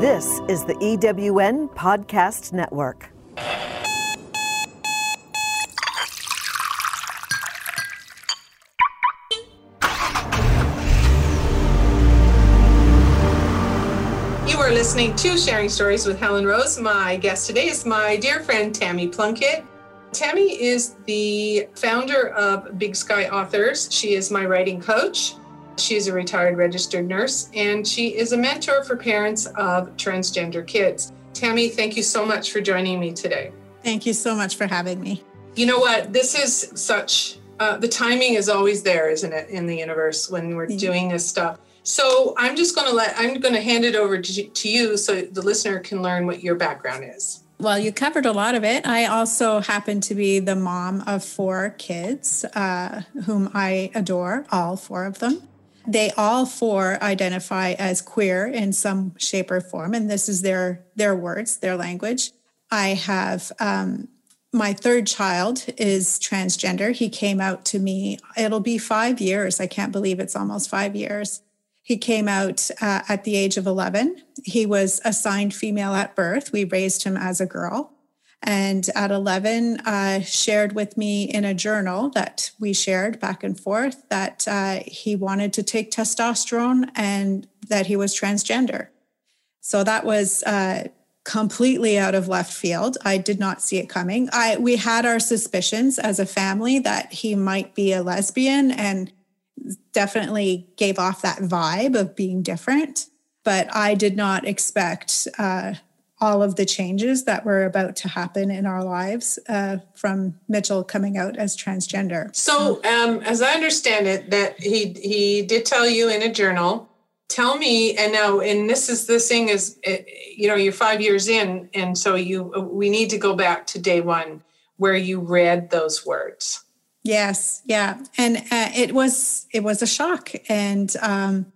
This is the EWN Podcast Network. You are listening to Sharing Stories with Helen Rose. My guest today is my dear friend Tammy Plunkett. Tammy is the founder of Big Sky Authors. She is my writing coach. She is a retired registered nurse and she is a mentor for parents of transgender kids. Tammy, thank you so much for joining me today. Thank you so much for having me. You know what? This is such, uh, the timing is always there, isn't it, in the universe when we're doing this stuff. So I'm just going to let, I'm going to hand it over to, to you so the listener can learn what your background is. Well, you covered a lot of it. I also happen to be the mom of four kids, uh, whom I adore, all four of them. They all four identify as queer in some shape or form, and this is their their words, their language. I have um, my third child is transgender. He came out to me. It'll be five years. I can't believe it's almost five years. He came out uh, at the age of 11. He was assigned female at birth. We raised him as a girl. And at 11, uh, shared with me in a journal that we shared back and forth that uh, he wanted to take testosterone and that he was transgender. So that was uh, completely out of left field. I did not see it coming. I we had our suspicions as a family that he might be a lesbian and definitely gave off that vibe of being different. But I did not expect uh, all of the changes that were about to happen in our lives uh, from Mitchell coming out as transgender. So, um, as I understand it, that he he did tell you in a journal. Tell me, and now, and this is the thing is, eh, you know, you're five years in, and so you we need to go back to day one where you read those words. Yes, yeah, and uh, it was it was a shock, and um,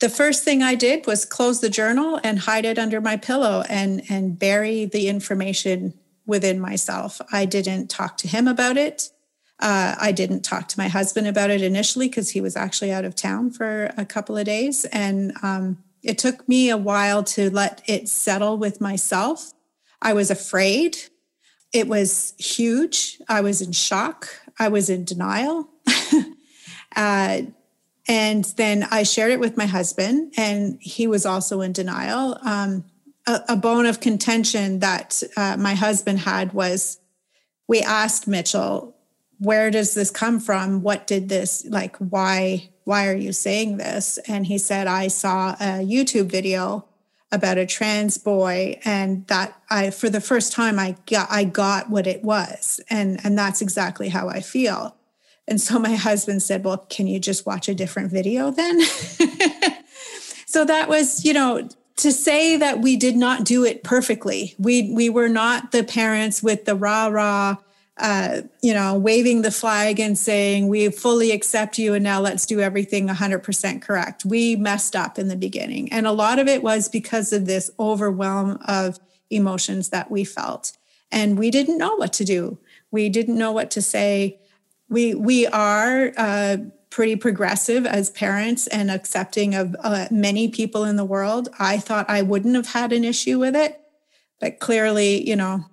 the first thing I did was close the journal and hide it under my pillow and and bury the information within myself. I didn't talk to him about it. Uh, I didn't talk to my husband about it initially because he was actually out of town for a couple of days, and um, it took me a while to let it settle with myself. I was afraid. It was huge. I was in shock. I was in denial. uh, and then I shared it with my husband, and he was also in denial. Um, a, a, bone of contention that uh, my husband had was we asked Mitchell, where does this come from? What did this, like, why? Why are you saying this? And he said, I saw a YouTube video about a trans boy and that I for the first time I got I got what it was and and that's exactly how I feel. And so my husband said, "Well, can you just watch a different video then?" so that was, you know, to say that we did not do it perfectly. We we were not the parents with the rah rah uh, you know, waving the flag and saying, we fully accept you and now let's do everything 100% correct. We messed up in the beginning. And a lot of it was because of this overwhelm of emotions that we felt. And we didn't know what to do. We didn't know what to say. We, we are uh, pretty progressive as parents and accepting of uh, many people in the world. I thought I wouldn't have had an issue with it, but clearly, you know,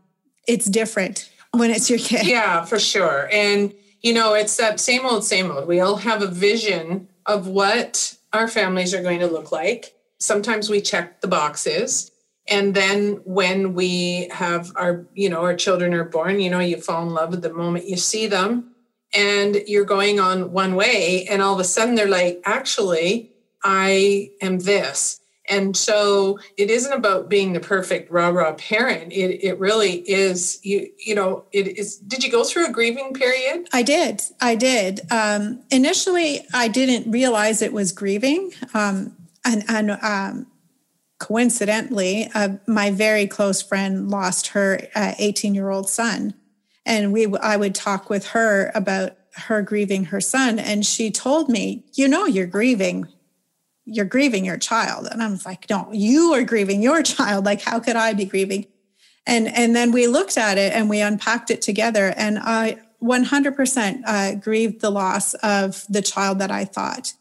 it's different when it's your kid. Yeah, for sure. And, you know, it's that same old, same old. We all have a vision of what our families are going to look like. Sometimes we check the boxes. And then when we have our, you know, our children are born, you know, you fall in love with the moment you see them and you're going on one way. And all of a sudden they're like, actually, I am this. And so it isn't about being the perfect rah rah parent. It, it really is, you, you know, it is. Did you go through a grieving period? I did. I did. Um, initially, I didn't realize it was grieving. Um, and, and um, coincidentally, uh, my very close friend lost her 18 uh, year old son. And we, I would talk with her about her grieving her son. And she told me, you know, you're grieving you're grieving your child. And i was like no you are grieving your child. Like how could i be grieving? And and then we looked at it and we unpacked it together. And i 100% uh, grieved the loss of the child that i thought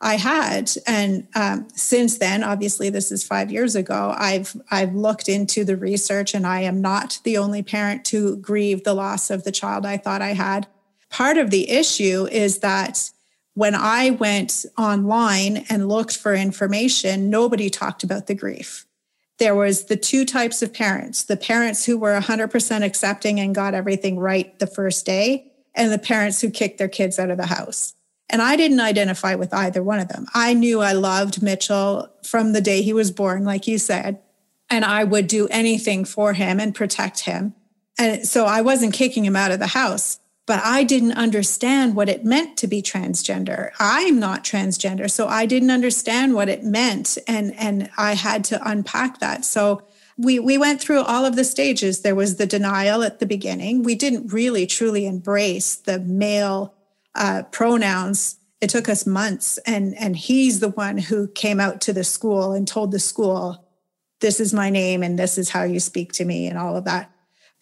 I had. And um, since then, obviously, this is five years ago. I've I've looked into the research, and I am not the only parent to grieve the loss of the child I thought I had. Part of the issue is that when I went online and looked for information, nobody talked about the grief. There was the two types of parents the parents who were 100% accepting and got everything right the first day, and the parents who kicked their kids out of the house. And I didn't identify with either one of them. I knew I loved Mitchell from the day he was born, like you said, and I would do anything for him and protect him. And so I wasn't kicking him out of the house, but I didn't understand what it meant to be transgender. I'm not transgender, so I didn't understand what it meant and and I had to unpack that. So we we went through all of the stages. There was the denial at the beginning. We didn't really truly embrace the male uh, pronouns. It took us months, and and he's the one who came out to the school and told the school, "This is my name, and this is how you speak to me," and all of that.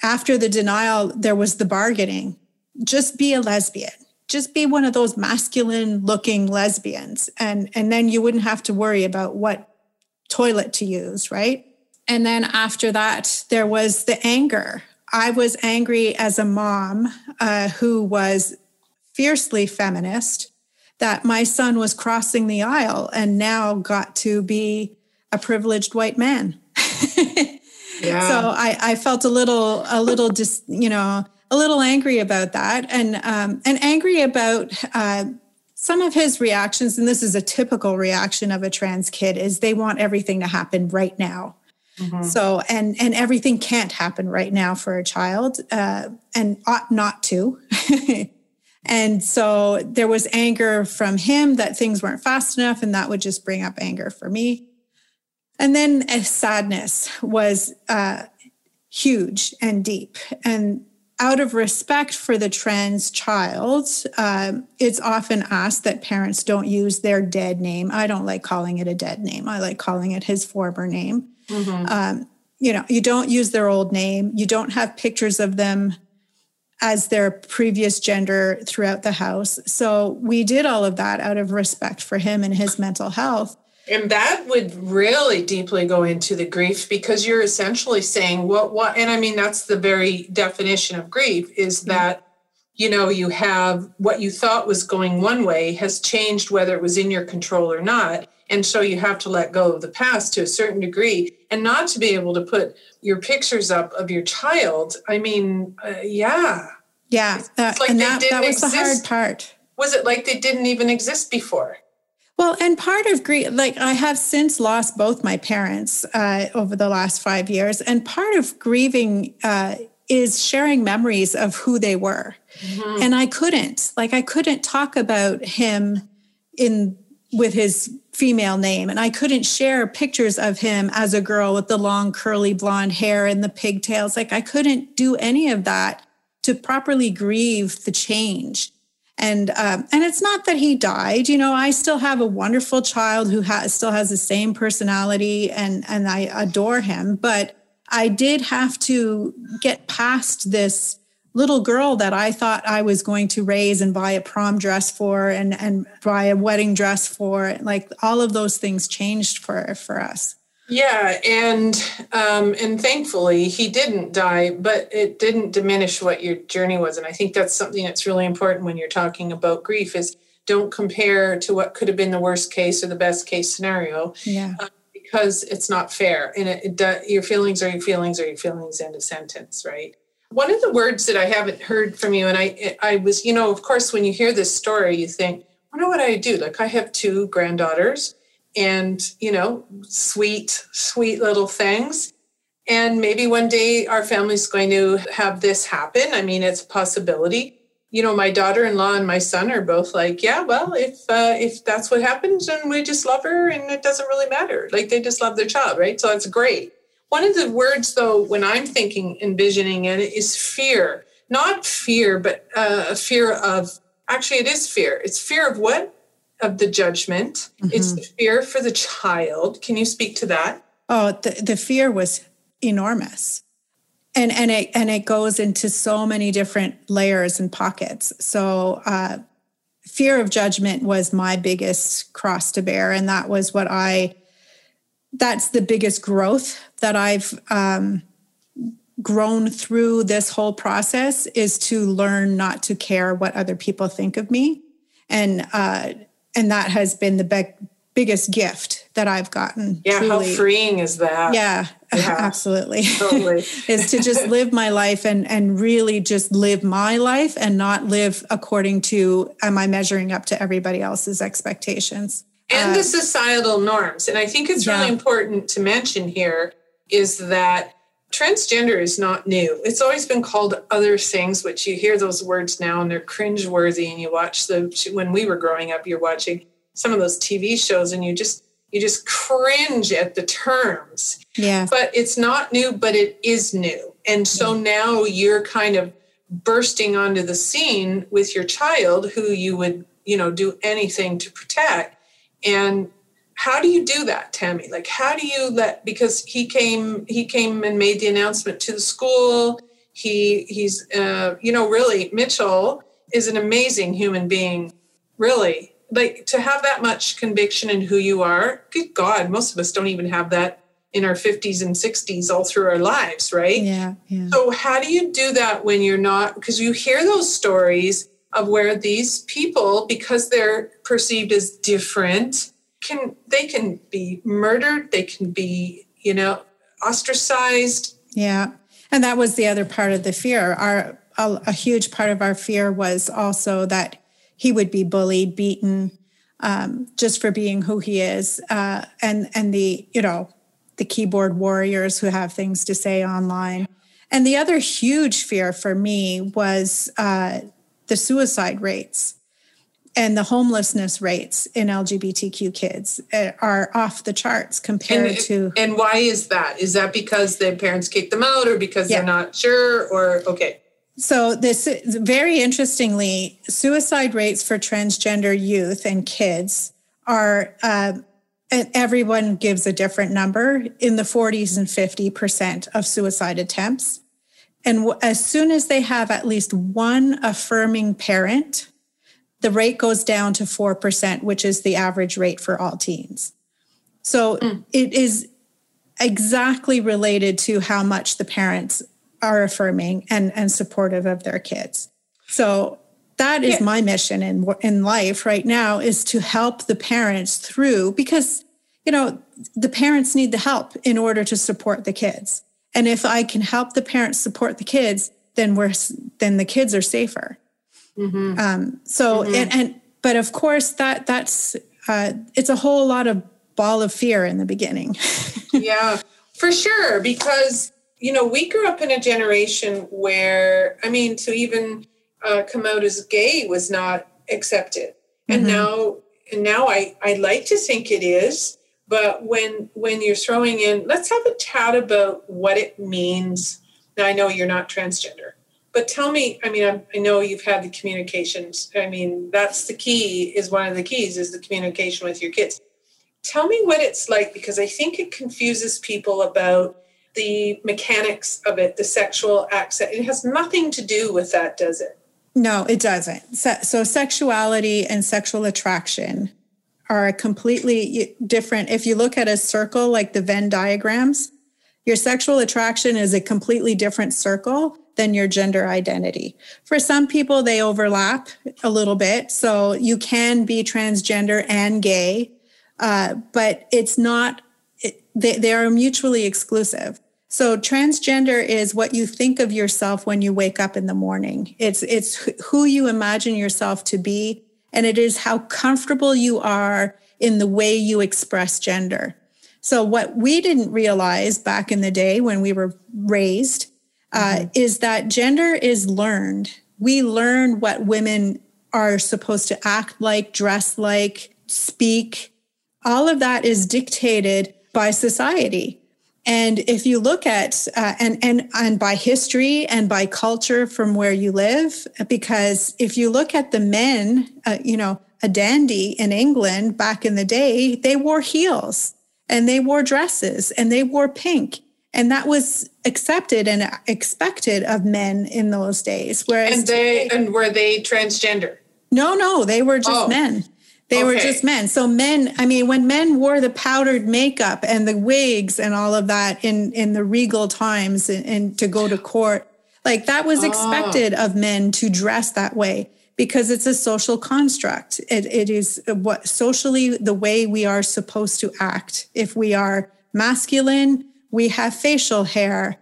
After the denial, there was the bargaining. Just be a lesbian. Just be one of those masculine-looking lesbians, and and then you wouldn't have to worry about what toilet to use, right? And then after that, there was the anger. I was angry as a mom uh, who was fiercely feminist that my son was crossing the aisle and now got to be a privileged white man. yeah. So I, I felt a little, a little just, you know, a little angry about that, and um, and angry about uh, some of his reactions. And this is a typical reaction of a trans kid: is they want everything to happen right now. Mm-hmm. So and and everything can't happen right now for a child, uh, and ought not to. And so there was anger from him that things weren't fast enough, and that would just bring up anger for me. And then a sadness was uh, huge and deep. And out of respect for the trans child, uh, it's often asked that parents don't use their dead name. I don't like calling it a dead name, I like calling it his former name. Mm-hmm. Um, you know, you don't use their old name, you don't have pictures of them as their previous gender throughout the house. So we did all of that out of respect for him and his mental health. And that would really deeply go into the grief because you're essentially saying what what and I mean that's the very definition of grief is mm-hmm. that you know you have what you thought was going one way has changed whether it was in your control or not and so you have to let go of the past to a certain degree and not to be able to put your pictures up of your child. I mean, uh, yeah. Yeah. Uh, like and that, that was exist. the hard part. Was it like they didn't even exist before? Well, and part of grief, like I have since lost both my parents uh, over the last five years, and part of grieving uh, is sharing memories of who they were. Mm-hmm. And I couldn't, like, I couldn't talk about him in with his female name. And I couldn't share pictures of him as a girl with the long curly blonde hair and the pigtails. Like I couldn't do any of that to properly grieve the change. And um, and it's not that he died. You know, I still have a wonderful child who has still has the same personality, and and I adore him. But I did have to get past this little girl that I thought I was going to raise and buy a prom dress for and and buy a wedding dress for like all of those things changed for for us. Yeah and um and thankfully he didn't die but it didn't diminish what your journey was and i think that's something that's really important when you're talking about grief is don't compare to what could have been the worst case or the best case scenario yeah. uh, because it's not fair and it, it, your feelings are your feelings are your feelings end of sentence right one of the words that I haven't heard from you, and I, I was, you know, of course, when you hear this story, you think, I wonder what I do. Like I have two granddaughters, and you know, sweet, sweet little things. And maybe one day our family's going to have this happen. I mean, it's a possibility. You know, my daughter-in-law and my son are both like, yeah, well, if uh, if that's what happens, and we just love her, and it doesn't really matter. Like they just love their child, right? So that's great. One of the words, though, when I'm thinking, envisioning it, is fear. Not fear, but uh, a fear of, actually, it is fear. It's fear of what? Of the judgment. Mm-hmm. It's the fear for the child. Can you speak to that? Oh, the, the fear was enormous. And, and it and it goes into so many different layers and pockets. So uh, fear of judgment was my biggest cross to bear. And that was what I, that's the biggest growth that I've um, grown through this whole process is to learn not to care what other people think of me. And, uh, and that has been the big, biggest gift that I've gotten. Yeah, truly. how freeing is that? Yeah, yeah. absolutely. Totally. is to just live my life and and really just live my life and not live according to am I measuring up to everybody else's expectations and uh, the societal norms. And I think it's really important to mention here is that transgender is not new. It's always been called other things, which you hear those words now and they're cringeworthy. And you watch the when we were growing up, you're watching some of those TV shows and you just you just cringe at the terms. Yeah. But it's not new, but it is new. And so now you're kind of bursting onto the scene with your child who you would, you know, do anything to protect. And how do you do that, Tammy? Like how do you let because he came he came and made the announcement to the school. He he's uh, you know, really Mitchell is an amazing human being, really like to have that much conviction in who you are good god most of us don't even have that in our 50s and 60s all through our lives right yeah, yeah. so how do you do that when you're not because you hear those stories of where these people because they're perceived as different. Can they can be murdered they can be you know ostracized. Yeah. And that was the other part of the fear. Our a, a huge part of our fear was also that he would be bullied, beaten, um, just for being who he is, uh, and and the you know the keyboard warriors who have things to say online. And the other huge fear for me was uh, the suicide rates and the homelessness rates in LGBTQ kids uh, are off the charts compared and, to. And why is that? Is that because their parents kicked them out or because yeah. they're not sure or okay? So, this very interestingly, suicide rates for transgender youth and kids are, uh, everyone gives a different number in the 40s and 50% of suicide attempts. And as soon as they have at least one affirming parent, the rate goes down to 4%, which is the average rate for all teens. So mm. it is exactly related to how much the parents are affirming and, and supportive of their kids. So that is yeah. my mission in in life right now is to help the parents through because you know the parents need the help in order to support the kids. And if I can help the parents support the kids, then we're then the kids are safer. Mm-hmm. Um, so mm-hmm. and, and but of course that that's uh, it's a whole lot of ball of fear in the beginning. yeah, for sure because you know, we grew up in a generation where, I mean, to even uh, come out as gay was not accepted, and mm-hmm. now, and now I I like to think it is. But when when you're throwing in, let's have a chat about what it means. Now I know you're not transgender, but tell me. I mean, I, I know you've had the communications. I mean, that's the key. Is one of the keys is the communication with your kids. Tell me what it's like because I think it confuses people about the mechanics of it, the sexual access. It has nothing to do with that, does it? No, it doesn't. So, so sexuality and sexual attraction are a completely different. If you look at a circle like the Venn diagrams, your sexual attraction is a completely different circle than your gender identity. For some people, they overlap a little bit. So you can be transgender and gay, uh, but it's not they, they are mutually exclusive. So transgender is what you think of yourself when you wake up in the morning. It's it's who you imagine yourself to be and it is how comfortable you are in the way you express gender. So what we didn't realize back in the day when we were raised uh, mm-hmm. is that gender is learned. We learn what women are supposed to act like, dress like, speak. All of that is dictated by society. And if you look at uh, and and and by history and by culture from where you live, because if you look at the men, uh, you know, a dandy in England back in the day, they wore heels and they wore dresses and they wore pink, and that was accepted and expected of men in those days. Whereas and they and were they transgender? No, no, they were just Oh. men. They were just men. So men, I mean, when men wore the powdered makeup and the wigs and all of that in in the regal times and, and to go to court, like that was ah. expected of men to dress that way because it's a social construct. It, it is what socially the way we are supposed to act. If we are masculine, we have facial hair.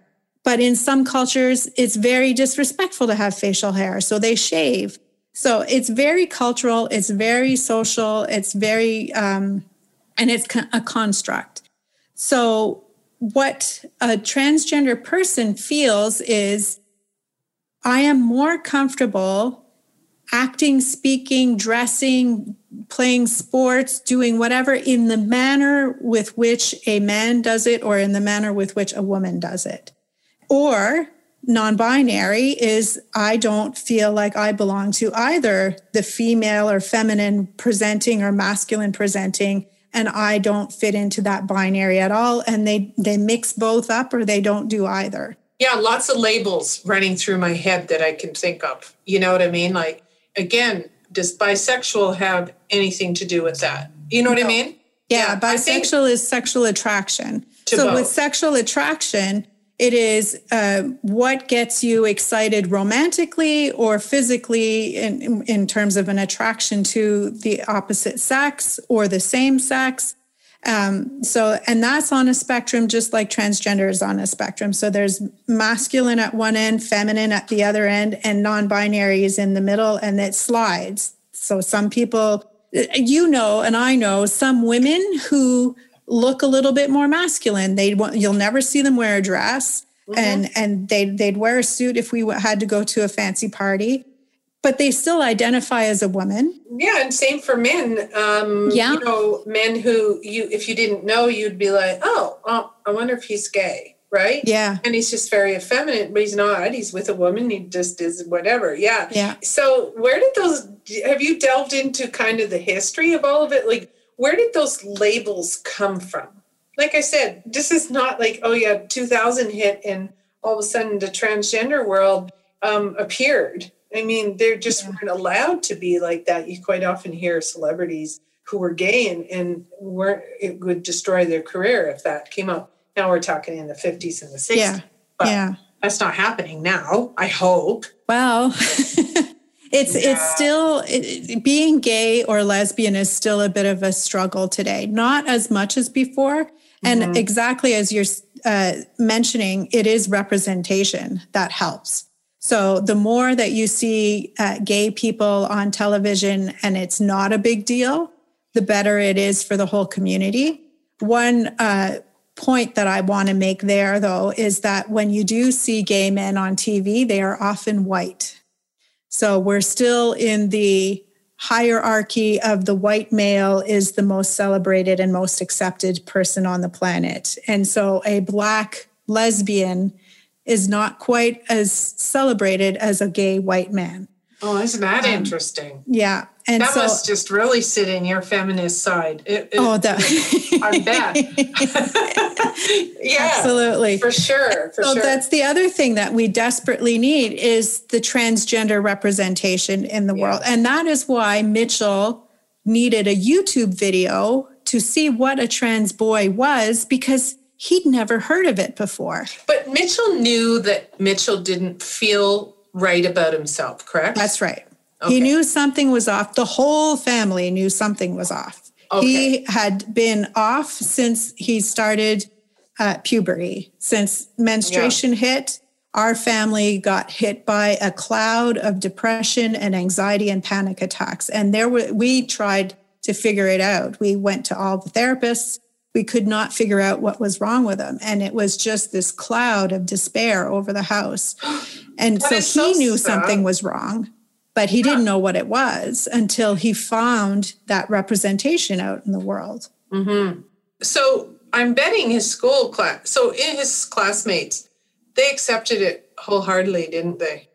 But in some cultures, it's very disrespectful to have facial hair. So they shave. So it's very cultural, it's very social, it's very, um, and it's a construct. So what a transgender person feels is I am more comfortable acting, speaking, dressing, playing sports, doing whatever in the manner with which a man does it or in the manner with which a woman does it. Or non binary is I don't feel like I belong to either the female or feminine presenting or masculine presenting. And I don't fit into that binary at all. And they, they mix both up or they don't do either. Yeah, lots of labels running through my head that I can think of. You know what I mean? Like, again, does bisexual have anything to do with that? You know what I mean? Yeah, think- bisexual is sexual attraction. So with sexual attraction, it is uh, what gets you excited romantically or physically in, in, in terms of an attraction to the opposite sex or the same sex. Um, so, and that's on a spectrum, just like transgender is on a spectrum. So there's masculine at one end, feminine at the other end, and non binary is in the middle and it slides. So some people, you know, and I know some women who look a little bit more masculine. They want, you'll never see them wear a dress and, and they, they'd wear a suit if we had to go to a fancy party, but they still identify as a woman. Yeah, and same for men. Um, Yeah. You know, men who you, if you didn't know, you'd be like, oh, oh, I wonder if he's gay, right? Yeah. And he's just very effeminate, but he's not. He's with a woman. He just is whatever. Yeah. Yeah. So where did those? Have you delved into kind of the history of all of it? Like, where did those labels come from? Like I said, this is not like oh yeah, 2000 hit and all of a sudden the transgender world um, appeared. I mean, they just weren't allowed to be like that. You quite often hear celebrities who were gay and, and weren't it would destroy their career if that came up. Now we're talking in the 50s and the 60s. Yeah. But yeah. that's not happening now, I hope. Well, it's it's still it, being gay or lesbian is still a bit of a struggle today. Not as much as before, and exactly as you're uh, mentioning, it is representation that helps. So the more that you see uh, gay people on television, and it's not a big deal, the better it is for the whole community. One uh, point that I want to make there, though, is that when you do see gay men on TV, they are often white. So we're still in the hierarchy of the white male is the most celebrated and most accepted person on the planet. And so a black lesbian is not quite as celebrated as a gay white man. Oh, isn't that um, interesting? Yeah. And That so must just really sit in your feminist side. It, it- oh that I bet. yeah, absolutely. for sure, for So sure. that's the other thing that we desperately need is the transgender representation in the world. And that is why Mitchell needed a YouTube video to see what a trans boy was because he'd never heard of it before. but Mitchell knew that Mitchell didn't feel right about himself. Correct. That's right. Okay. He knew something was off. The whole family knew something was off. He had been off since he started uh, puberty, since menstruation hit. Our family got hit by a cloud of depression and anxiety and panic attacks. And there were, we tried to figure it out. We went to all the therapists. We could not figure out what was wrong with him. And it was just this cloud of despair over the house. And so he so knew sad. something was wrong, but he didn't know what it was until he found that representation out in the world. So I'm betting his school class. So in his classmates, they accepted it wholeheartedly, didn't they?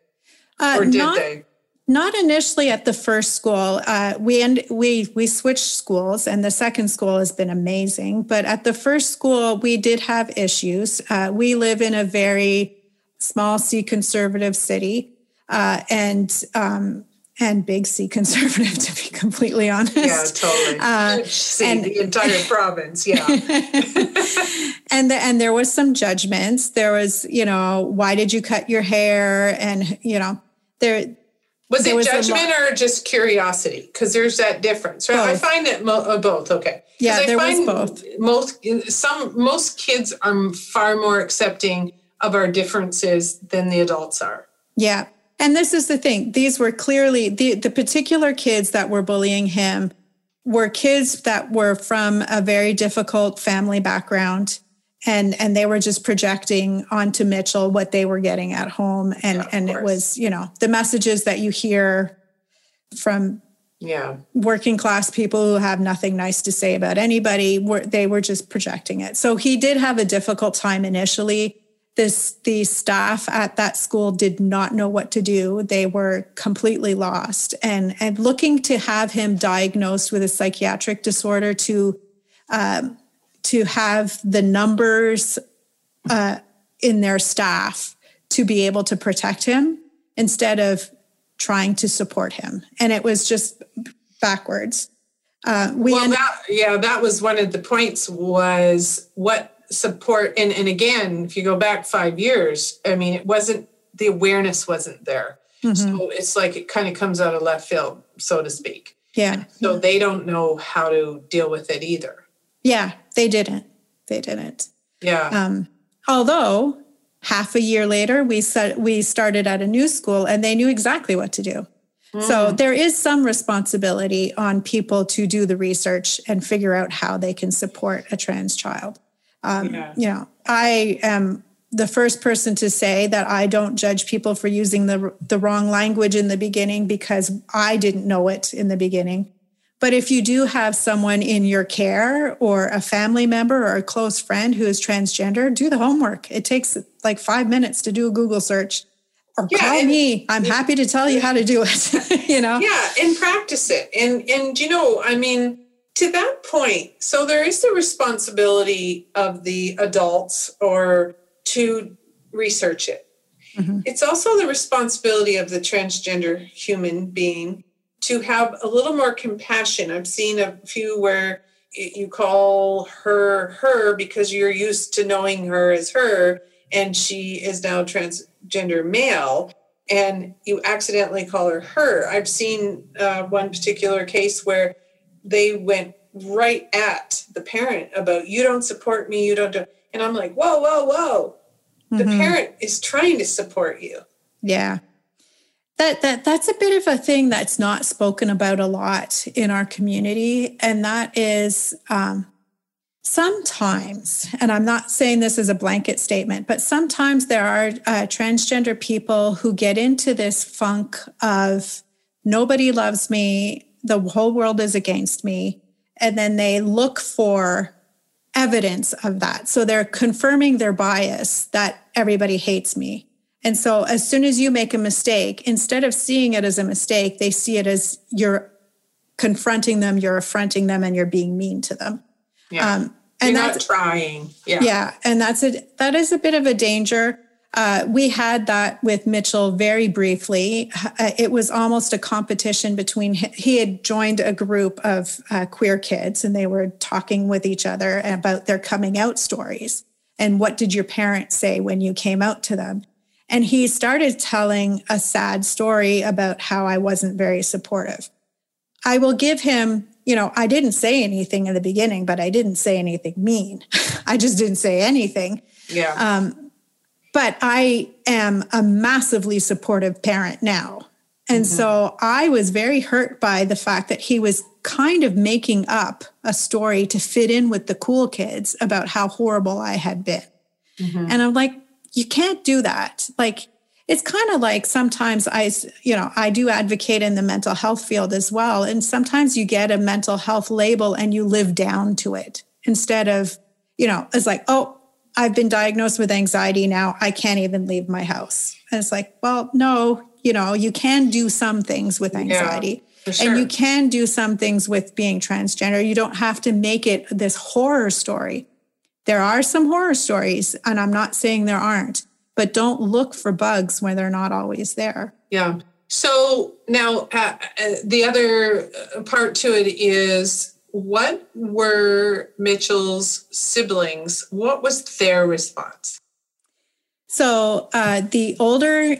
Uh, Or did not, they? Not initially at the first school. Uh, we end, we we switched schools, and the second school has been amazing. But at the first school, we did have issues. Uh, we live in a very small C conservative city, uh, and um, and big C conservative, to be completely honest. Yeah, totally. Uh, and, the entire province, yeah. and the, and there was some judgments. There was, you know, why did you cut your hair? And you know, there was there it was judgment or just curiosity? Because there's that difference, right? Both. I find it mo- uh, both. Okay. Yeah, I there was both. Most some most kids are far more accepting of our differences than the adults are. Yeah, and this is the thing. These were clearly the, the particular kids that were bullying him were kids that were from a very difficult family background. And, and they were just projecting onto Mitchell what they were getting at home. And, yeah, and it was, you know, the messages that you hear from yeah. working class people who have nothing nice to say about anybody were they were just projecting it. So he did have a difficult time initially. This the staff at that school did not know what to do. They were completely lost. And and looking to have him diagnosed with a psychiatric disorder to um, to have the numbers uh, in their staff to be able to protect him instead of trying to support him. And it was just backwards. Uh, we well, that, yeah, that was one of the points was what support and and again if you go back five years i mean it wasn't the awareness wasn't there. Mm-hmm. so it's like it kind of comes out of left field so to speak. Yeah. So they don't know how to deal with it either yeah they didn't they didn't yeah um although half a year later we said we started at a new school and they knew exactly what to do so mm. there is some responsibility on people to do the research and figure out how they can support a trans child. Um, yeah. You know, I am the first person to say that I don't judge people for using the the wrong language in the beginning because I didn't know it in the beginning. But if you do have someone in your care or a family member or a close friend who is transgender, do the homework. It takes like five minutes to do a Google search or yeah, call me. I'm happy to tell you how to do it. you know? Yeah, and practice it. And and you know, I mean, to that point, so there is the responsibility of the adults or to research it. Mm-hmm. It's also the responsibility of the transgender human being to have a little more compassion. I've seen a few where you call her her because you're used to knowing her as her and she is now transgender male and you accidentally call her her. I've seen uh, one particular case where they went right at the parent about you don't support me you don't do and i'm like whoa whoa whoa the mm-hmm. parent is trying to support you yeah that that that's a bit of a thing that's not spoken about a lot in our community and that is um, sometimes and i'm not saying this as a blanket statement but sometimes there are uh, transgender people who get into this funk of nobody loves me the whole world is against me. And then they look for evidence of that. So they're confirming their bias that everybody hates me. And so as soon as you make a mistake, instead of seeing it as a mistake, they see it as you're confronting them, you're affronting them, and you're being mean to them. Yeah. Um, and you're that's trying. Yeah. Yeah. And that's a that is a bit of a danger. Uh, we had that with Mitchell very briefly. Uh, it was almost a competition between, he had joined a group of uh, queer kids and they were talking with each other about their coming out stories. And what did your parents say when you came out to them? And he started telling a sad story about how I wasn't very supportive. I will give him, you know, I didn't say anything in the beginning, but I didn't say anything mean. I just didn't say anything. Yeah. Um, but I am a massively supportive parent now. And mm-hmm. so I was very hurt by the fact that he was kind of making up a story to fit in with the cool kids about how horrible I had been. Mm-hmm. And I'm like, you can't do that. Like, it's kind of like sometimes I, you know, I do advocate in the mental health field as well. And sometimes you get a mental health label and you live down to it instead of, you know, it's like, oh, I've been diagnosed with anxiety now. I can't even leave my house. And it's like, well, no, you know, you can do some things with anxiety. Yeah, sure. And you can do some things with being transgender. You don't have to make it this horror story. There are some horror stories, and I'm not saying there aren't, but don't look for bugs when they're not always there. Yeah. So now uh, uh, the other uh, part to it is what were Mitchell's siblings? What was their response? So uh, the older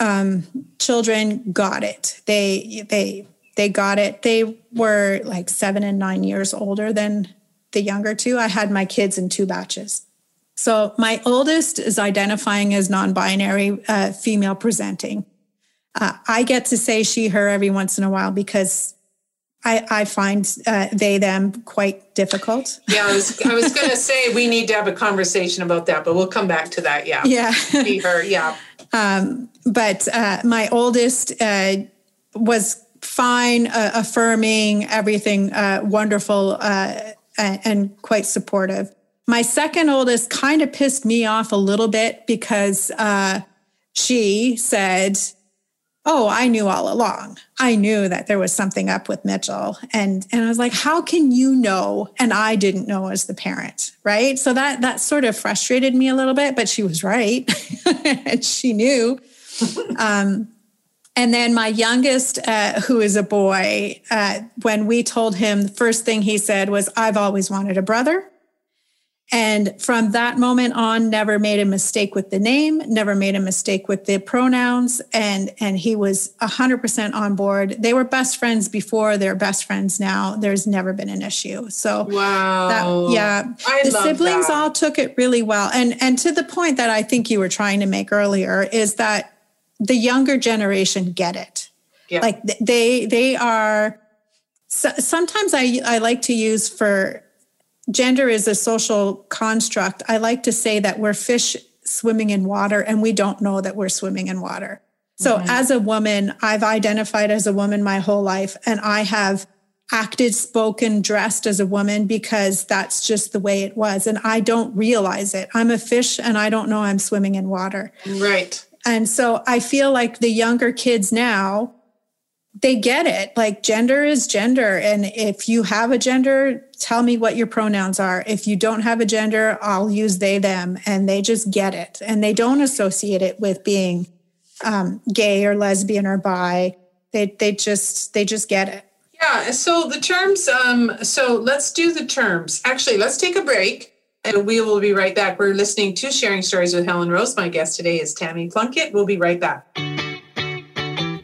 um, children got it. They they they got it. They were like seven and nine years older than the younger two. I had my kids in two batches. So my oldest is identifying as non-binary, uh, female presenting. Uh, I get to say she, her every once in a while because I, I find uh, they, them quite difficult. Yeah, I was, I was going to say we need to have a conversation about that, but we'll come back to that. Yeah. Yeah. She, her, yeah. Um, but uh, my oldest uh, was fine, uh, affirming everything, uh, wonderful, uh, and quite supportive. My second oldest kind of pissed me off a little bit because she said, oh i knew all along. I knew that there was something up with mitchell. And and i was like how can you know? And i didn't know as the parent right? So that that sort of frustrated me a little bit but she was right. And she knew. Um, and then my youngest uh, who is a boy uh, when we told him the first thing he said was i've always wanted a brother and from that moment on, never made a mistake with the name, never made a mistake with the pronouns. And, and he was 100% on board. They were best friends before, they're best friends now. There's never been an issue. So, wow. That, yeah. I the siblings that. all took it really well. And, and to the point that I think you were trying to make earlier is that the younger generation get it. Yeah. Like they, they are, so, sometimes I, I like to use for gender is a social construct. I like to say that we're fish swimming in water and we don't know that we're swimming in water. So, Mm-hmm. as a woman, I've identified as a woman my whole life and I have acted, spoken, dressed as a woman because that's just the way it was. And I don't realize it. I'm a fish and I don't know I'm swimming in water. Right. And so I feel like the younger kids now, they get it. Like gender is gender. And if you have a gender, tell me what your pronouns are. If you don't have a gender, I'll use they, them. And they just get it. And they don't associate it with being um, gay or lesbian or bi. They, they just, they just get it. Yeah. So the terms, um, so let's do the terms. Actually, let's take a break and we will be right back. We're listening to Sharing Stories with Helen Rose. My guest today is Tammy Plunkett. We'll be right back.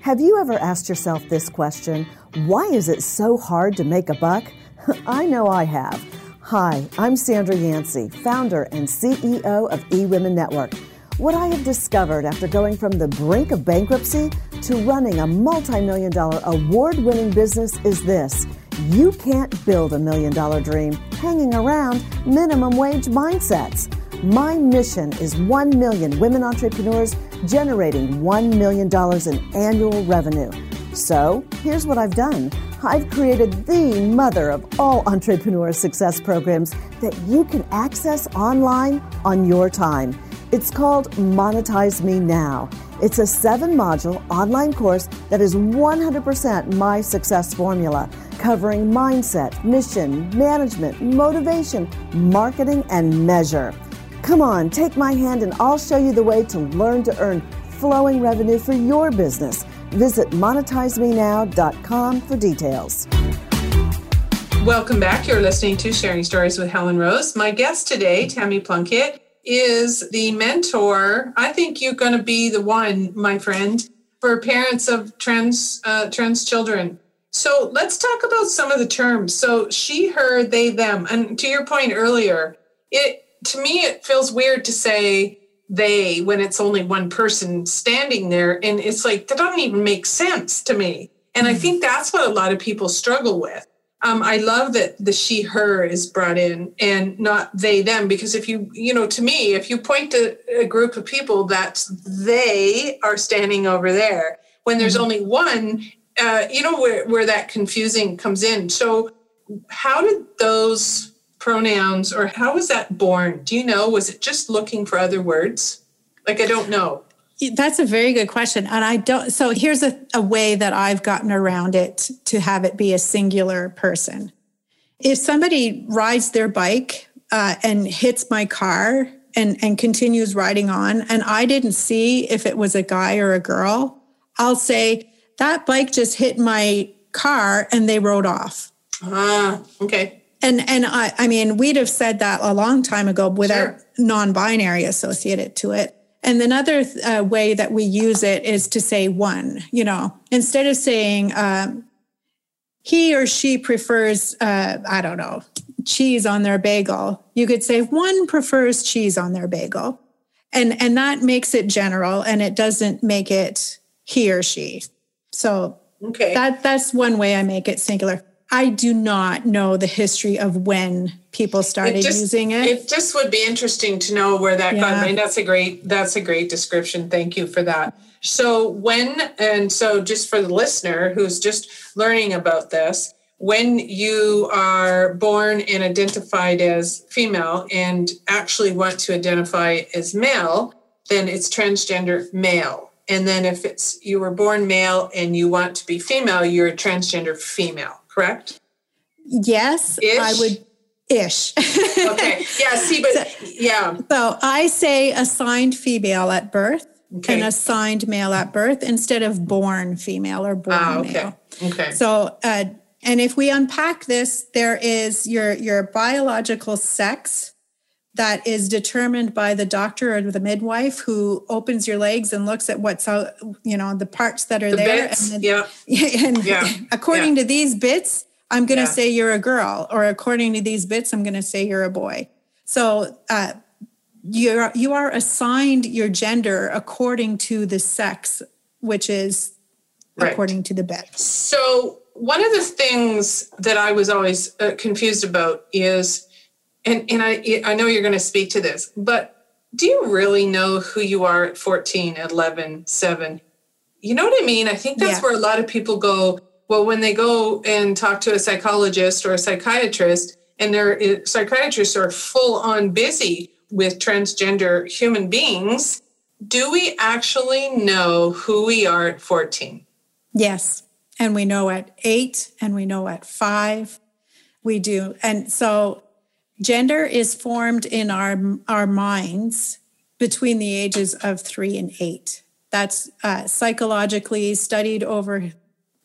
Have you ever asked yourself this question? Why is it so hard to make a buck? I know I have. Hi, I'm Sandra Yancey, founder and CEO of eWomen Network. What I have discovered after going from the brink of bankruptcy to running a multi million dollar award winning business is this you can't build a million dollar dream hanging around minimum wage mindsets. My mission is 1 million women entrepreneurs generating $1 million in annual revenue. So, here's what I've done I've created the mother of all entrepreneur success programs that you can access online on your time. It's called Monetize Me Now. It's a seven module online course that is 100% my success formula, covering mindset, mission, management, motivation, marketing, and measure. Come on, take my hand and I'll show you the way to learn to earn flowing revenue for your business. Visit monetizemenow.com for details. Welcome back. You're listening to Sharing Stories with Helen Rose. My guest today, Tammy Plunkett, is the mentor. I think you're going to be the one, my friend, for parents of trans uh, trans children. So let's talk about some of the terms. So she, her, they, them, and to your point earlier, it to me it feels weird to say they when it's only one person standing there, and it's like that doesn't even make sense to me. And I think that's what a lot of people struggle with. Um, I love that the she her is brought in and not they them because if you you know to me if you point to a group of people that they are standing over there when there's only one uh, you know where where that confusing comes in. So how did those pronouns or how was that born? Do you know? Was it just looking for other words? Like I don't know That's a very good question. And I don't, so here's a, a way that I've gotten around it to have it be a singular person. If somebody rides their bike uh, and hits my car and, and continues riding on, and I didn't see if it was a guy or a girl, I'll say, that bike just hit my car and they rode off. Ah, okay. And and I I mean we'd have said that a long time ago without Sure. non-binary associated to it. And another uh, way that we use it is to say one. You know, instead of saying um, he or she prefers uh, I don't know cheese on their bagel, you could say one prefers cheese on their bagel, and and that makes it general and it doesn't make it he or she. So Okay. that that's one way I make it singular. I do not know the history of when people started just, using it. It just would be interesting to know where that got. Yeah. I mean, that's a great that's a great description. Thank you for that. So when and so just for the listener who's just learning about this, when you are born and identified as female and actually want to identify as male, then it's transgender male. And then if it's you were born male and you want to be female, you're a transgender female, correct? yes, I would ish. Okay. Yeah, see, but yeah. so I say assigned female at birth Okay. and assigned male at birth instead of born female or born Ah, okay. male. Okay. So, uh, and if we unpack this, there is your your biological sex that is determined by the doctor or the midwife who opens your legs and looks at what's out, you know, the parts that are the there. bits. and yeah. and Yeah, according to these bits, I'm going to Yeah. say you're a girl, or according to these bits, I'm going to say you're a boy. So uh, you're you are assigned your gender according to the sex, which is Right. according to the bit. So one of the things that I was always uh, confused about is, and and I I know you're going to speak to this, but do you really know who you are at 14, 11, 7? You know what I mean? I think that's Yeah. where a lot of people go. Well, when they go and talk to a psychologist or a psychiatrist, and their uh, psychiatrists are full on busy with transgender human beings, do we actually know who we are at 14? Yes. And we know at eight and we know at five. We do. And so gender is formed in our our minds between the ages of three and eight. That's uh, psychologically studied over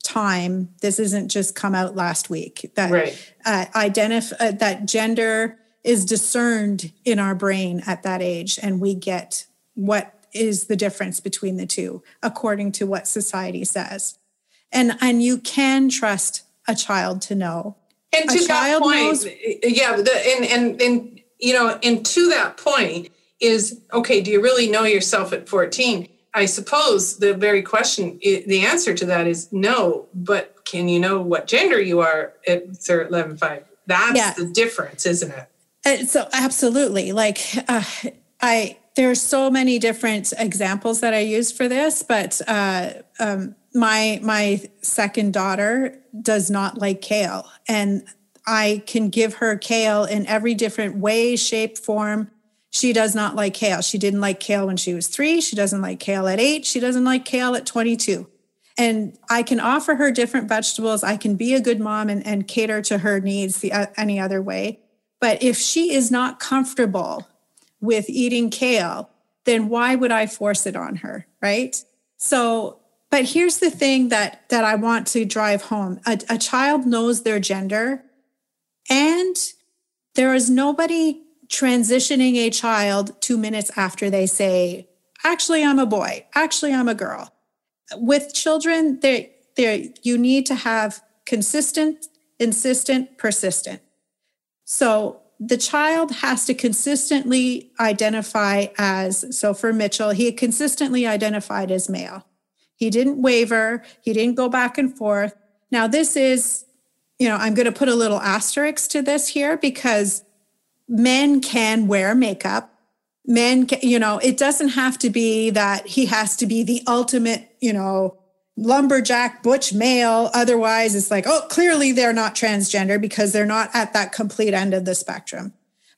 time. This isn't just come out last week. That Right. uh, identify uh, that gender is discerned in our brain at that age, and we get what is the difference between the two according to what society says. And and you can trust a child to know. And to that point, knows- yeah, the, and and and you know, and to that point is okay. Do you really know yourself at fourteen? I suppose the very question, the answer to that is no. But can you know what gender you are at sir, eleven five? That's Yeah. the difference, isn't it? Uh, so absolutely like uh, i there's so many different examples that i use for this but uh, um, my my second daughter does not like kale and i can give her kale in every different way shape form she does not like kale she didn't like kale when she was three she doesn't like kale at eight she doesn't like kale at 22 and I can offer her different vegetables. I can be a good mom and, and cater to her needs the, uh, any other way. But if she is not comfortable with eating kale, then why would I force it on her? Right. So, but here's the thing that, that I want to drive home. A, a child knows their gender, and there is nobody transitioning a child two minutes after they say, Actually, I'm a boy. Actually, I'm a girl. With children there there you need to have consistent insistent persistent. So the child has to consistently identify as so for mitchell he consistently identified as male he didn't waver. He didn't go back and forth. Now this is you know i'm going to put a little asterisk to this here because men can wear makeup. Men ca- you know it doesn't have to be that he has to be the ultimate you know lumberjack butch male. Otherwise it's like oh clearly they're not transgender because they're not at that complete end of the spectrum.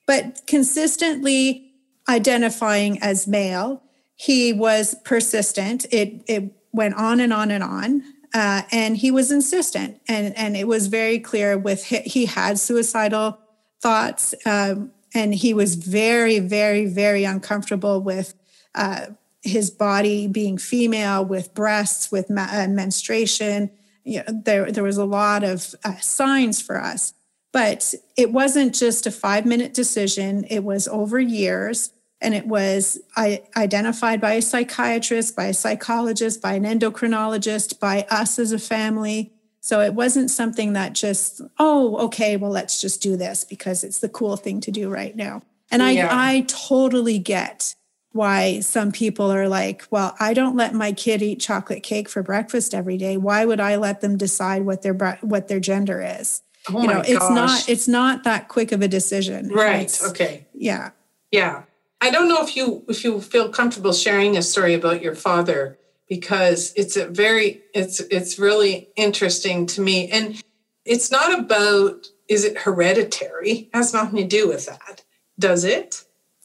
But consistently identifying as male he was persistent. It it went on and on and on uh, and he was insistent and and it was very clear with he, he had suicidal thoughts um, and he was very very very uncomfortable with uh, his body being female with breasts, with ma- uh, menstruation. You know, there, there was a lot of uh, signs for us. But it wasn't just a five minute decision, it was over years. And it was identified by a psychiatrist, by a psychologist, by an endocrinologist, by us as a family. So it wasn't something that just, oh, okay, well, let's just do this because it's the cool thing to do right now. And I, yeah. I totally get why some people are like, well, I don't let my kid eat chocolate cake for breakfast every day. Why would I let them decide what their what their gender is? Oh you know, it's not it's not that quick of a decision. Right. It's, okay. Yeah. Yeah. I don't know if you if you feel comfortable sharing a story about your father because it's a very it's it's really interesting to me and it's not about is it hereditary it has nothing to do with that does it,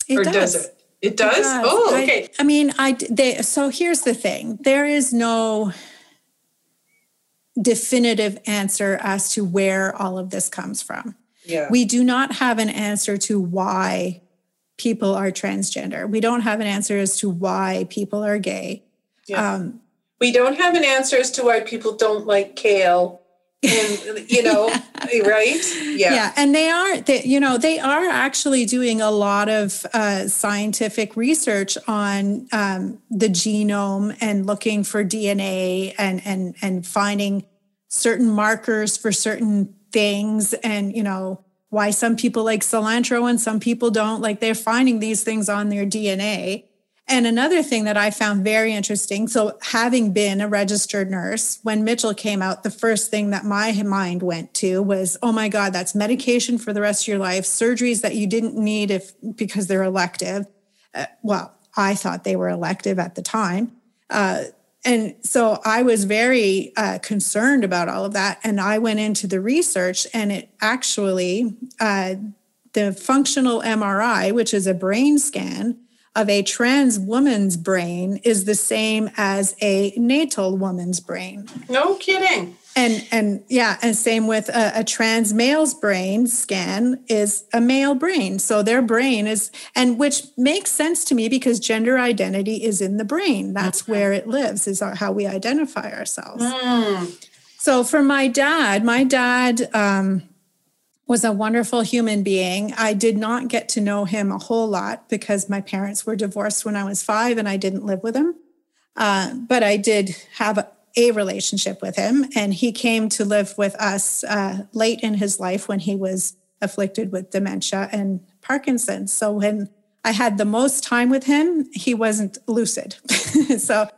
it or does. does it it does? It does. Oh, okay. I, I mean, I they so here's the thing. There is no definitive answer as to where all of this comes from. Yeah. We do not have an answer to why people are transgender. We don't have an answer as to why people are gay. Yeah. Um, we don't have an answer as to why people don't like kale and you know right yeah yeah and they are they, you know they are actually doing a lot of uh, scientific research on um, the genome and looking for dna and and and finding certain markers for certain things and you know why some people like cilantro and some people don't like they're finding these things on their dna and another thing that I found very interesting so, having been a registered nurse, when Mitchell came out, the first thing that my mind went to was, oh my God, that's medication for the rest of your life, surgeries that you didn't need if because they're elective. Uh, well, I thought they were elective at the time. Uh, and so I was very uh, concerned about all of that. And I went into the research, and it actually, uh, the functional MRI, which is a brain scan, of a trans woman's brain is the same as a natal woman's brain. No kidding. And and yeah, and same with a, a, trans male's brain scan is a male brain. So their brain is, and which makes sense to me because gender identity is in the brain. That's where it lives. Is how we identify ourselves. Mm. So for my dad, my dad. Um, was a wonderful human being. I did not get to know him a whole lot because my parents were divorced when I was five and I didn't live with him. Uh, but I did have a, relationship with him, and he came to live with us uh, late in his life when he was afflicted with dementia and Parkinson's. So when I had the most time with him, he wasn't lucid. so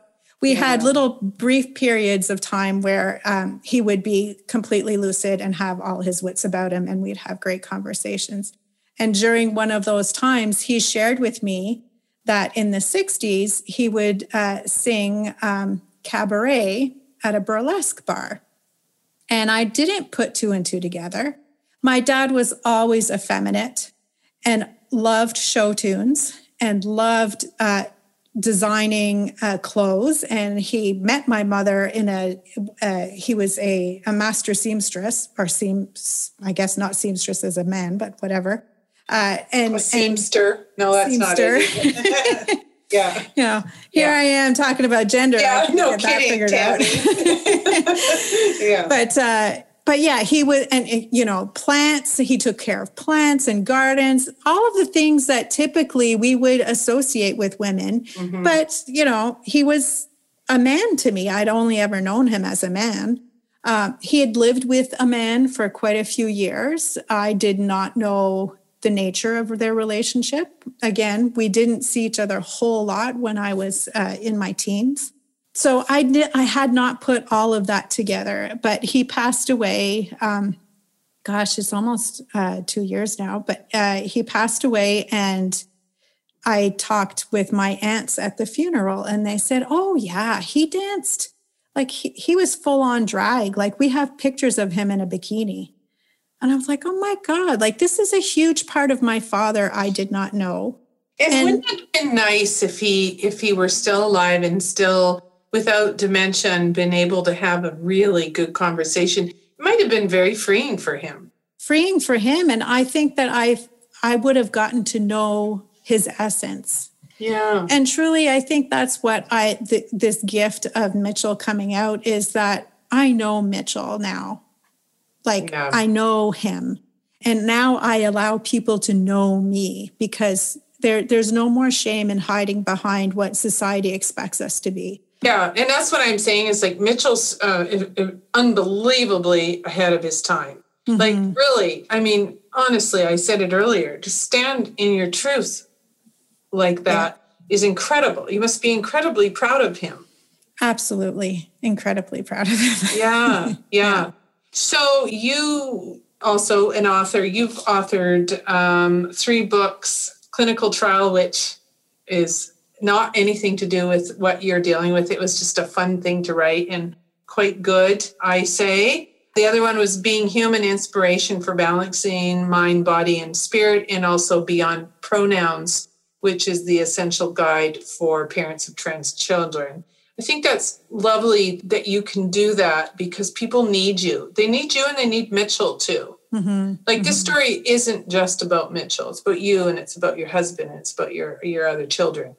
we yeah. had little brief periods of time where um, he would be completely lucid and have all his wits about him, and we'd have great conversations. And during one of those times, he shared with me that in the 60s, he would uh, sing um, cabaret at a burlesque bar. And I didn't put two and two together. My dad was always effeminate and loved show tunes and loved uh, designing uh, clothes and he met my mother in a uh, he was a, a master seamstress or seam i guess not seamstress as a man but whatever uh, and a seamster and, no that's seamster. not it yeah you know here yeah. i am talking about gender yeah no kidding, yeah but uh but yeah, he would, and you know, plants, he took care of plants and gardens, all of the things that typically we would associate with women. Mm-hmm. But, you know, he was a man to me. I'd only ever known him as a man. Um, he had lived with a man for quite a few years. I did not know the nature of their relationship. Again, we didn't see each other a whole lot when I was uh, in my teens so I did, I had not put all of that together, but he passed away. Um, gosh, it's almost uh, two years now, but uh, he passed away and I talked with my aunts at the funeral and they said, Oh, yeah, he danced. Like he, he was full on drag. Like we have pictures of him in a bikini. And I was like, Oh my God, like this is a huge part of my father I did not know. And, and wouldn't it have been nice if he if he were still alive and still without dementia and been able to have a really good conversation, it might have been very freeing for him. Freeing for him. And I think that I I would have gotten to know his essence. Yeah. And truly, I think that's what I, th- this gift of Mitchell coming out is that I know Mitchell now. Like, Yeah. I know him. And now I allow people to know me because there, there's no more shame in hiding behind what society expects us to be. Yeah, and that's what I'm saying is like Mitchell's uh, unbelievably ahead of his time. Like, really, I mean, honestly, I said it earlier to stand in your truth like that is incredible. You must be incredibly proud of him. Absolutely. Incredibly proud of him. Yeah, yeah. So, you also, an author, you've authored um, three books Clinical Trial, which is not anything to do with what you're dealing with. It was just a fun thing to write and quite good, I say. The other one was Being Human Inspiration for Balancing Mind, Body, and Spirit, and also Beyond Pronouns, which is the essential guide for parents of trans children. I think that's lovely that you can do that because people need you. They need you and they need Mitchell too. Like this story isn't just about Mitchell, it's about you and it's about your husband and it's about your your other children.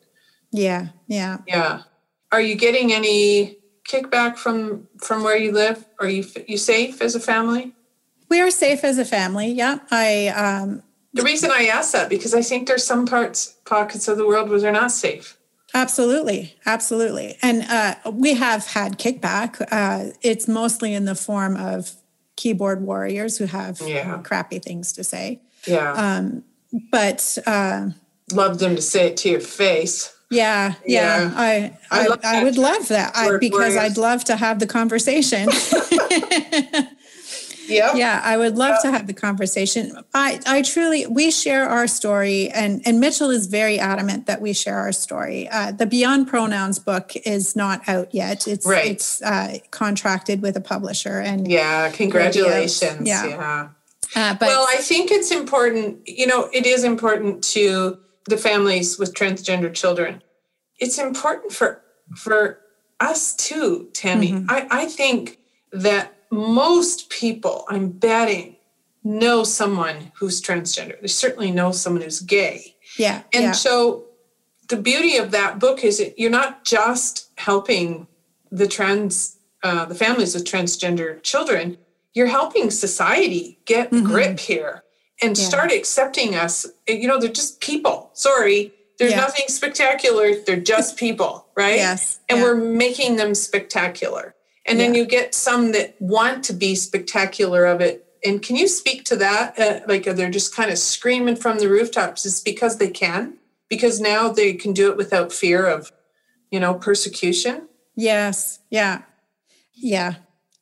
Yeah. Yeah. Yeah. Are you getting any kickback from from where you live? Are you you safe as a family? We are safe as a family. Yeah. I, um, The reason I ask that because I think there's some parts pockets of the world where they're not safe. Absolutely, absolutely. And uh, we have had kickback. Uh, it's mostly in the form of keyboard warriors who have Yeah. crappy things to say. Yeah. But uh, Love them to say it to your face. yeah, yeah, Yeah. I I I, I, would love that I, because warriors. I'd love to have the conversation. Yep. yeah, I would love to have the conversation. I I truly we share our story, and and Mitchell is very adamant that we share our story. Uh, the Beyond Pronouns book is not out yet. It's Right. it's uh, contracted with a publisher, and Yeah. Congratulations. Yeah. yeah. uh, but well, I think it's important, you know, it is important to the families with transgender children. It's important for for us too, Tammy. Mm-hmm. I, I think that most people, I'm betting, know someone who's transgender. They certainly know someone who's gay. yeah, And yeah, so the beauty of that book is that you're not just helping the trans uh, the families with transgender children, you're helping society get a grip here and Mm-hmm. Yeah. start accepting us. You know, they're just people. Sorry. There's Yeah. nothing spectacular. They're just people, right? Yes, And yeah. we're making them spectacular. And then Yeah. you get some that want to be spectacular of it. And can you speak to that? Uh, like they're just kind of screaming from the rooftops. It's because they can, because now they can do it without fear of, you know, persecution. yes, yeah, yeah.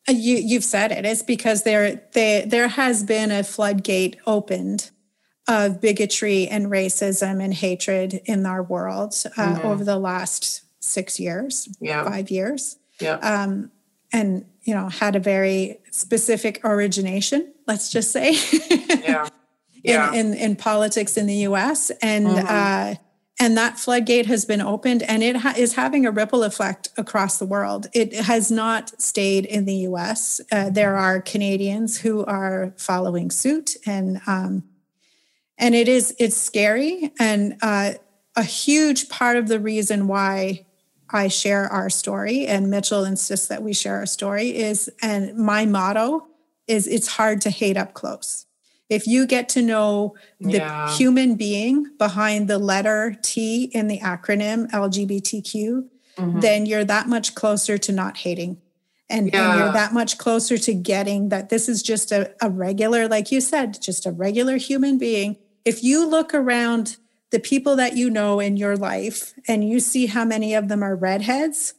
Uh, You you've said it. It's because there they, there has been a floodgate opened of bigotry and racism and hatred in our world uh, over the last six years, Yeah. five years. Yeah. And you know had a very specific origination let's just say. Yeah. Yeah. in, in in politics in the US and uh and that floodgate has been opened and it ha- is having a ripple effect across the world. It has not stayed in the US uh, there are Canadians who are following suit and um and it is it's scary and uh a huge part of the reason why I share our story and Mitchell insists that we share our story is and my motto is it's hard to hate up close. If you get to know the Yeah. human being behind the letter T in the acronym LGBTQ, Mm-hmm. then you're that much closer to not hating. And, and you're that much closer to getting that this is just a, a regular, like you said, just a regular human being. If you look around the people that you know in your life and you see how many of them are redheads,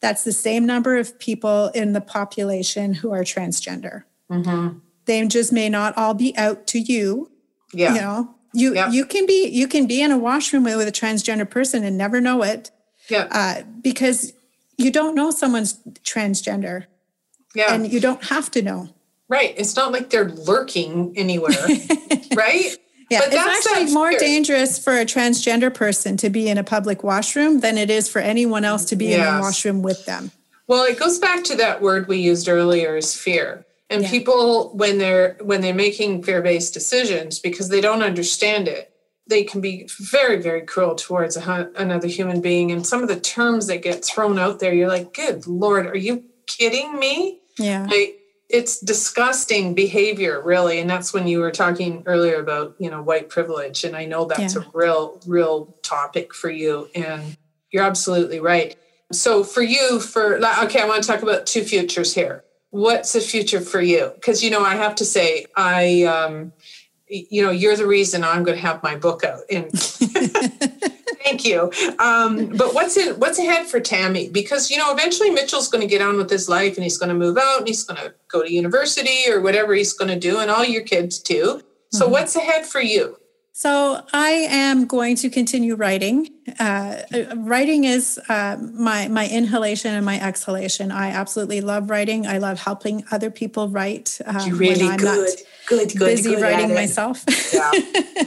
that's the same number of people in the population who are transgender. They just may not all be out to you. yeah. You know, you you can be you can be in a washroom with, with a transgender person and never know it Yeah. uh, because you don't know someone's transgender yeah. and you don't have to know. right. It's not like they're lurking anywhere. right. Yeah, But it's that's actually more dangerous for a transgender person to be in a public washroom than it is for anyone else to be in a washroom with them. Well, it goes back to that word we used earlier is fear. And Yeah. people when they're when they're making fear-based decisions because they don't understand it, they can be very very cruel towards a, another human being and some of the terms that get thrown out there you're like good lord are you kidding me yeah like, it's disgusting behavior really. And that's when you were talking earlier about you know white privilege. And i know that's yeah. a real real topic for you. And you're absolutely right. So for you for okay i want to talk about two futures here. What's the future for you? Because you know i have to say i um you know you're the reason i'm going to have my book out. And thank you um, but what's in what's ahead for tammy because you know eventually mitchell's going to get on with his life and he's going to move out and he's going to go to university or whatever he's going to do and all your kids too so mm-hmm. what's ahead for you so I am going to continue writing. Uh, writing is uh, my my inhalation and my exhalation. I absolutely love writing. I love helping other people write. Uh, you really I'm good. Good, good, busy good writing myself. Yeah,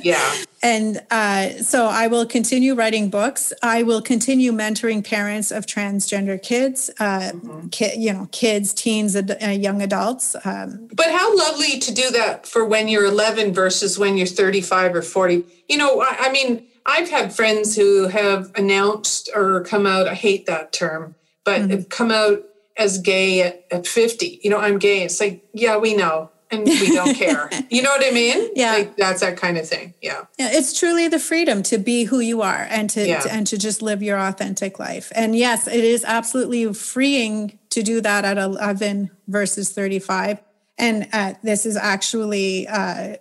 yeah. and uh, so I will continue writing books. I will continue mentoring parents of transgender kids, uh, mm-hmm. ki- you know, kids, teens, ad- uh, young adults. Um, but how lovely to do that for when you're 11 versus when you're 35 or 40. You know, I, I mean, I've had friends who have announced or come out. I hate that term, but mm-hmm. come out as gay at, at 50. You know, I'm gay. It's like, yeah, we know and we don't care. You know what I mean? Yeah. Like that's that kind of thing. Yeah. Yeah. It's truly the freedom to be who you are and to, yeah. to, and to just live your authentic life. And yes, it is absolutely freeing to do that at 11 versus 35. And uh, this is actually uh,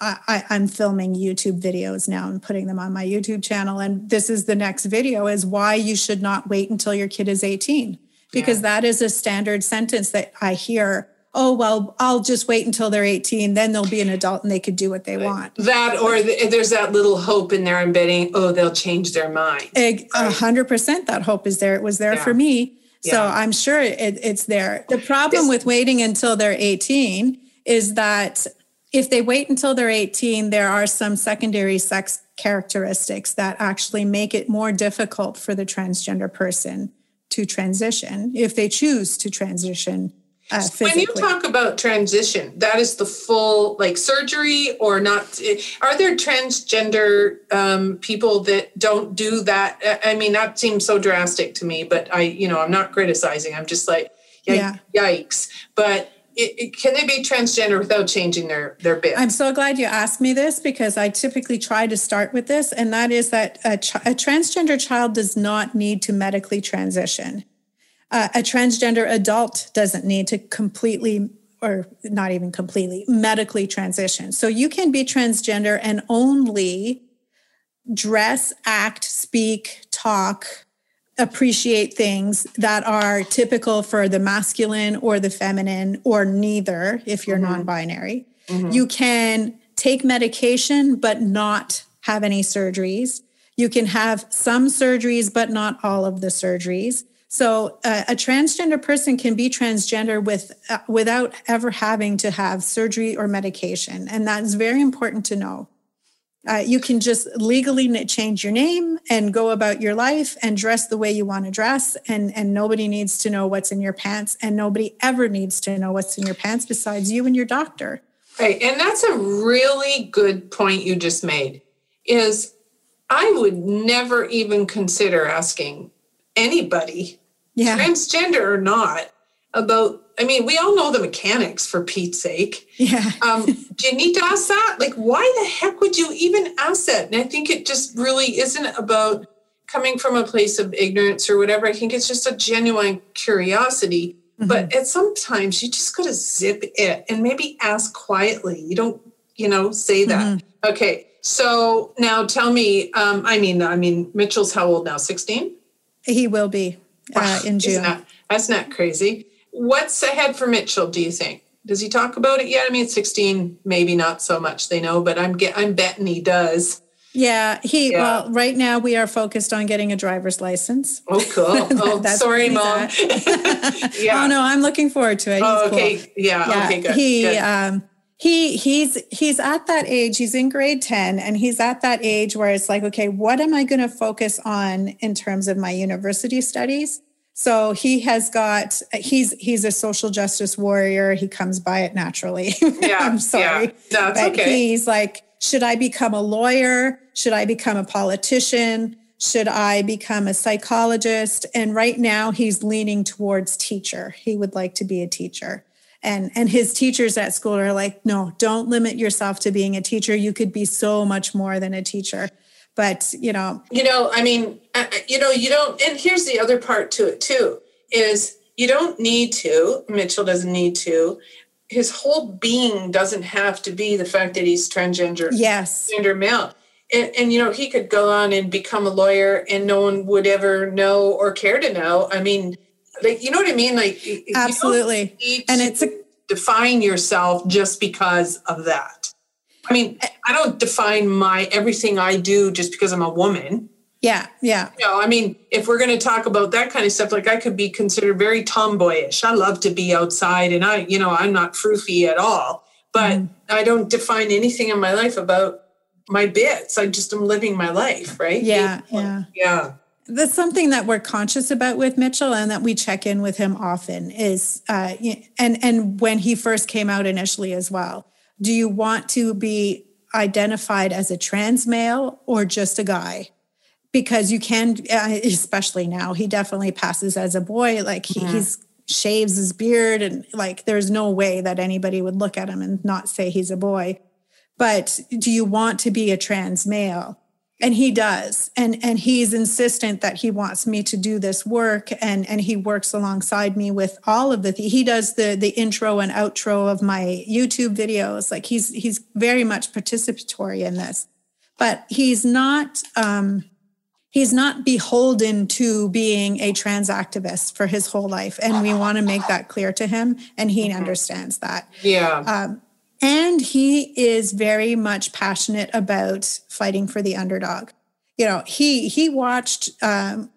I, am filming YouTube videos now and putting them on my YouTube channel. And this is the next video is why you should not wait until your kid is 18. Because yeah. that is a standard sentence that I hear oh well i'll just wait until they're 18 then they'll be an adult and they could do what they want that or there's that little hope in there embedding oh they'll change their mind a hundred percent that hope is there it was there yeah. for me so yeah. i'm sure it, it's there the problem with waiting until they're 18 is that if they wait until they're 18 there are some secondary sex characteristics that actually make it more difficult for the transgender person to transition if they choose to transition uh, when you talk about transition, that is the full like surgery or not? Are there transgender um, people that don't do that? I mean, that seems so drastic to me, but I, you know, I'm not criticizing. I'm just like, yeah. yikes. But can they be transgender without changing their their bit? I'm so glad you asked me this because I typically try to start with this, and that is that a, ch- a transgender child does not need to medically transition uh, a transgender adult doesn't need to completely or not even completely medically transition. So you can be transgender and only dress, act, speak, talk, appreciate things that are typical for the masculine or the feminine or neither if you're mm-hmm. non-binary. Mm-hmm. You can take medication but not have any surgeries. You can have some surgeries but not all of the surgeries. So uh, a transgender person can be transgender with uh, without ever having to have surgery or medication, and that is very important to know. Uh, you can just legally change your name and go about your life and dress the way you want to dress, and and nobody needs to know what's in your pants, and nobody ever needs to know what's in your pants besides you and your doctor. Right, and that's a really good point you just made. Is I would never even consider asking anybody, yeah. transgender or not, about I mean, we all know the mechanics for Pete's sake. Yeah. um, do you need to ask that? Like, why the heck would you even ask that? And I think it just really isn't about coming from a place of ignorance or whatever. I think it's just a genuine curiosity. Mm-hmm. But at sometimes you just got to zip it and maybe ask quietly. You don't, you know, say that. Mm-hmm. Okay. So now tell me, um, I mean, I mean, Mitchell's how old now? 16? He will be uh, in June. Not, that's not crazy. What's ahead for Mitchell? Do you think? Does he talk about it yet? I mean, 16, maybe not so much. They know, but I'm get, I'm betting he does. Yeah, he. Yeah. Well, right now we are focused on getting a driver's license. Oh, cool. Oh, sorry, mom. yeah. Oh no, I'm looking forward to it. He's oh, okay. Cool. Yeah, yeah. Okay. Good. He. Good. Um, he he's he's at that age he's in grade 10 and he's at that age where it's like okay what am i going to focus on in terms of my university studies so he has got he's he's a social justice warrior he comes by it naturally yeah i'm sorry yeah. no, but okay. he's like should I become a lawyer? Should I become a politician? Should I become a psychologist? And right now he's leaning towards teacher. He would like to be a teacher. And, and his teachers at school are like, no, don't limit yourself to being a teacher. You could be so much more than a teacher. But, you know, you know, I mean, uh, uh, you know, you don't, and here's the other part to it too, is you don't need to, Mitchell doesn't need to, his whole being doesn't have to be the fact that he's transgender yes. gender male. And, and, you know he could go on and become a lawyer and no one would ever know or care to know. I mean like you know what i mean? Like absolutely. and it's a define yourself just because of that i mean i don't define my everything i do just because i'm a woman yeah, yeah. You know, I mean, if we're going to talk about that kind of stuff, like I could be considered very tomboyish. I love to be outside, and I, you know, I'm not froofy at all. But mm. I don't define anything in my life about my bits. I just am living my life, right? Yeah, yeah, yeah. That's something that we're conscious about with Mitchell, and that we check in with him often. Is uh, and and when he first came out initially as well. Do you want to be identified as a trans male or just a guy? because you can, uh, especially now, he definitely passes as a boy. Like he, yeah. he's shaves his beard and like there's no way that anybody would look at him and not say he's a boy. But do you want to be a trans male? And he does. And and he's insistent that he wants me to do this work and and he works alongside me with all of the th- he does the the intro and outro of my YouTube videos. Like he's he's very much participatory in this. But he's not um he's not beholden to being a trans activist for his whole life and we want to make that clear to him and he mm-hmm. understands that yeah um, and he is very much passionate about fighting for the underdog you know he he watched um,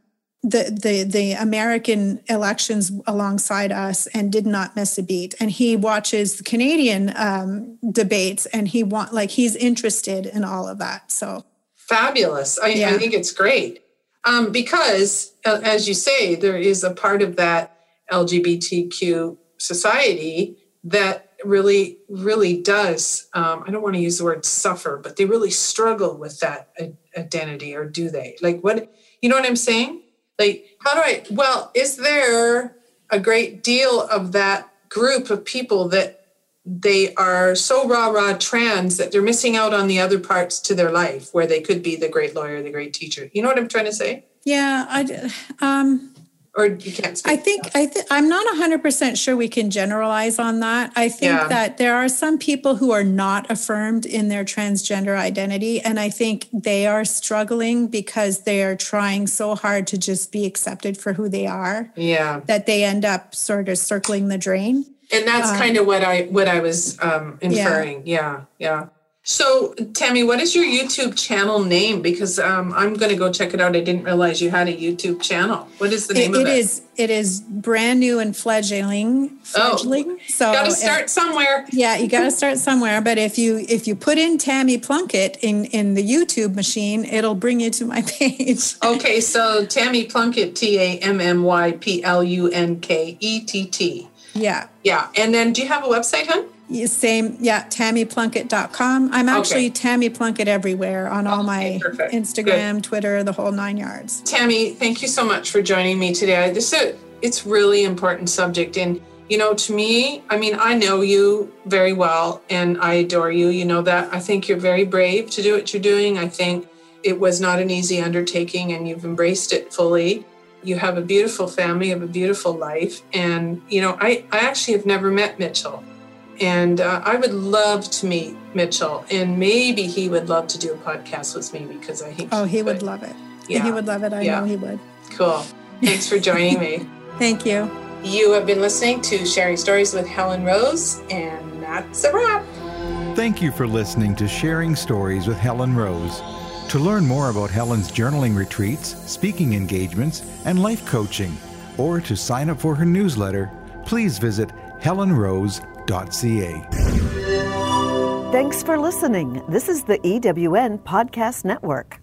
the the the American elections alongside us and did not miss a beat. And he watches the Canadian um, debates and he want like he's interested in all of that. So fabulous. I, yeah. I think it's great um, because, uh, as you say, there is a part of that LGBTQ society that really, really does. Um, I don't want to use the word suffer, but they really struggle with that identity, or do they? Like, what you know what I'm saying? Like, how do I? Well, is there a great deal of that group of people that they are so rah rah trans that they're missing out on the other parts to their life where they could be the great lawyer, the great teacher. You know what I'm trying to say? Yeah, I um or you can't I think I th- I'm not 100% sure we can generalize on that. I think yeah. that there are some people who are not affirmed in their transgender identity and I think they are struggling because they are trying so hard to just be accepted for who they are. Yeah. That they end up sort of circling the drain and that's um, kind of what I what I was um, inferring. Yeah. yeah, yeah. So, Tammy, what is your YouTube channel name? Because um, I'm going to go check it out. I didn't realize you had a YouTube channel. What is the name it, of it? It is it is brand new and fledgling. Fledgling. Oh, so got to start somewhere. Yeah, you got to start somewhere. But if you if you put in Tammy Plunkett in in the YouTube machine, it'll bring you to my page. okay, so Tammy Plunkett, T A M M Y P L U N K E T T. Yeah. Yeah. And then do you have a website, hun? Same, yeah, tammyplunkett.com. I'm actually okay. Tammy Plunkett everywhere on all my perfect. Instagram, Good. Twitter, the whole nine yards. Tammy, thank you so much for joining me today. This is a, it's really important subject. And, you know, to me, I mean, I know you very well and I adore you. You know that. I think you're very brave to do what you're doing. I think it was not an easy undertaking and you've embraced it fully you have a beautiful family, you have a beautiful life. And, you know, I, I actually have never met Mitchell. And uh, I would love to meet Mitchell. And maybe he would love to do a podcast with me because I think. Oh, he, he would. would love it. Yeah. He would love it. I yeah. know he would. Cool. Thanks for joining me. Thank you. You have been listening to Sharing Stories with Helen Rose, and that's a wrap. Thank you for listening to Sharing Stories with Helen Rose. To learn more about Helen's journaling retreats, speaking engagements, and life coaching, or to sign up for her newsletter, please visit helenrose.ca. Thanks for listening. This is the EWN Podcast Network.